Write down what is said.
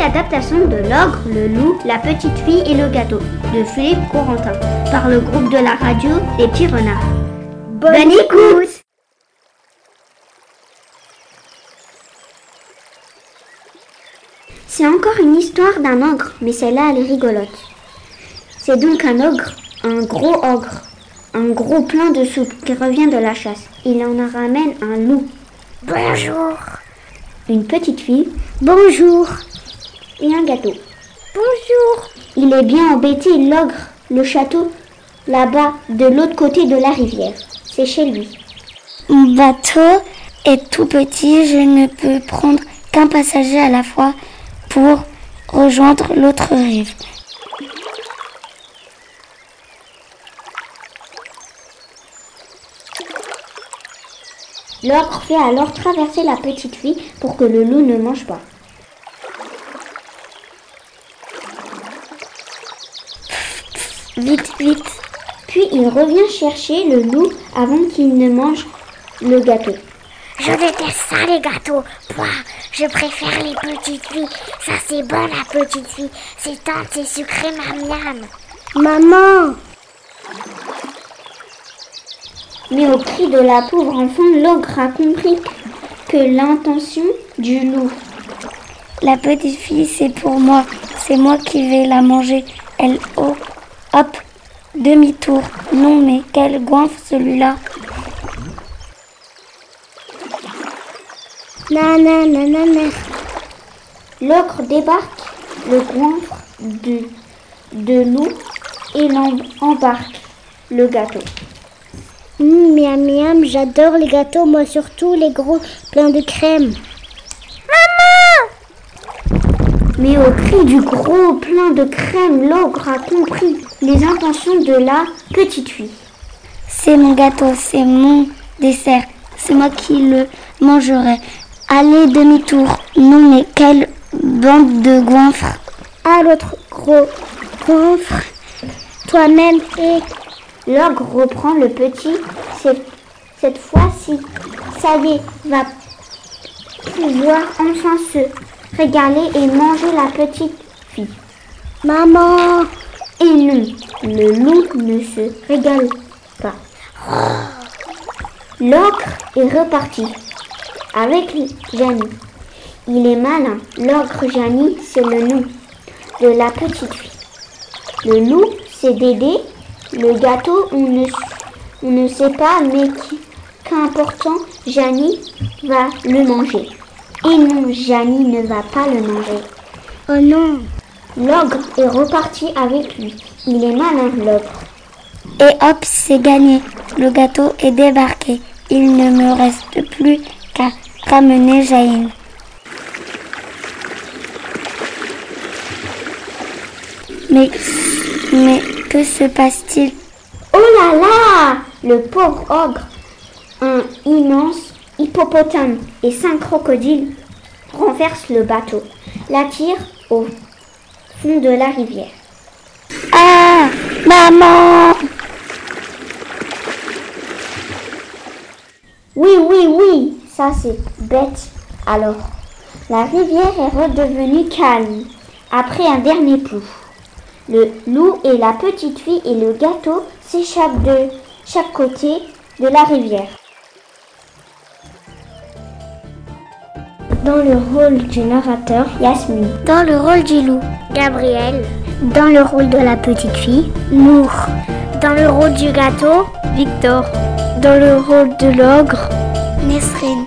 adaptation de L'ogre, le loup, la petite fille et le gâteau de Philippe Corentin par le groupe de la radio Les Petits Renards. Bonne écoute C'est encore une histoire d'un ogre, mais celle-là elle est rigolote. C'est donc un ogre, un gros ogre, un gros plein de soupe qui revient de la chasse. Il en ramène un loup. Bonjour. Une petite fille. Bonjour. Et un gâteau. Bonjour. Il est bien embêté, l'ogre, le château, là-bas, de l'autre côté de la rivière. C'est chez lui. Mon bateau est tout petit, je ne peux prendre qu'un passager à la fois pour rejoindre l'autre rive. L'ogre fait alors traverser la petite fille pour que le loup ne mange pas. Vite, vite. Puis il revient chercher le loup avant qu'il ne mange le gâteau. Je déteste ça les gâteaux. Moi, je préfère les petites filles. Ça c'est bon la petite fille. C'est tendre, c'est sucré, miam Maman Mais au cri de la pauvre enfant, l'ogre a compris que l'intention du loup. La petite fille, c'est pour moi. C'est moi qui vais la manger. Elle, oh, hop, demi-tour. Non, mais quel goinfre celui-là. Nanana. L'ogre débarque le goinfre de, de loup et l'embarque le gâteau. Mmh, miam miam, j'adore les gâteaux, moi surtout les gros pleins de crème. Mais au cri du gros plein de crème, l'ogre a compris les intentions de la petite fille. C'est mon gâteau, c'est mon dessert, c'est moi qui le mangerai. Allez, demi-tour. Non, mais quelle bande de goinfres. Ah, l'autre gros goinfre. Toi-même et l'ogre reprend le petit. Cette, cette fois-ci, ça y est, va pouvoir enfin se régaler et manger la petite fille. Maman Et non, le loup ne se régale pas. L'ogre est reparti avec Janie. Il est malin. L'ogre Janie, c'est le nom de la petite fille. Le loup, c'est Dédé. Le gâteau, on ne, on ne sait pas, mais qui- qu'important, Janie va le manger. Et non, Janie ne va pas le manger. Oh non L'ogre est reparti avec lui. Il est malin, l'ogre. Et hop, c'est gagné. Le gâteau est débarqué. Il ne me reste plus qu'à ramener Jaïn. Mais, mais que se passe-t-il? Oh là là Le pauvre ogre, un immense hippopotame et cinq crocodiles renversent le bateau, l'attirent au fond de la rivière. Ah Maman Oui, oui, oui, ça c'est bête. Alors, la rivière est redevenue calme après un dernier plouf. Le loup et la petite fille et le gâteau s'échappent de chaque côté de la rivière. Dans le rôle du narrateur, Yasmine. Dans le rôle du loup, Gabriel. dans le rôle de la petite fille, Nour. dans le rôle du gâteau, Victor. dans le rôle de l'ogre, Nesrine.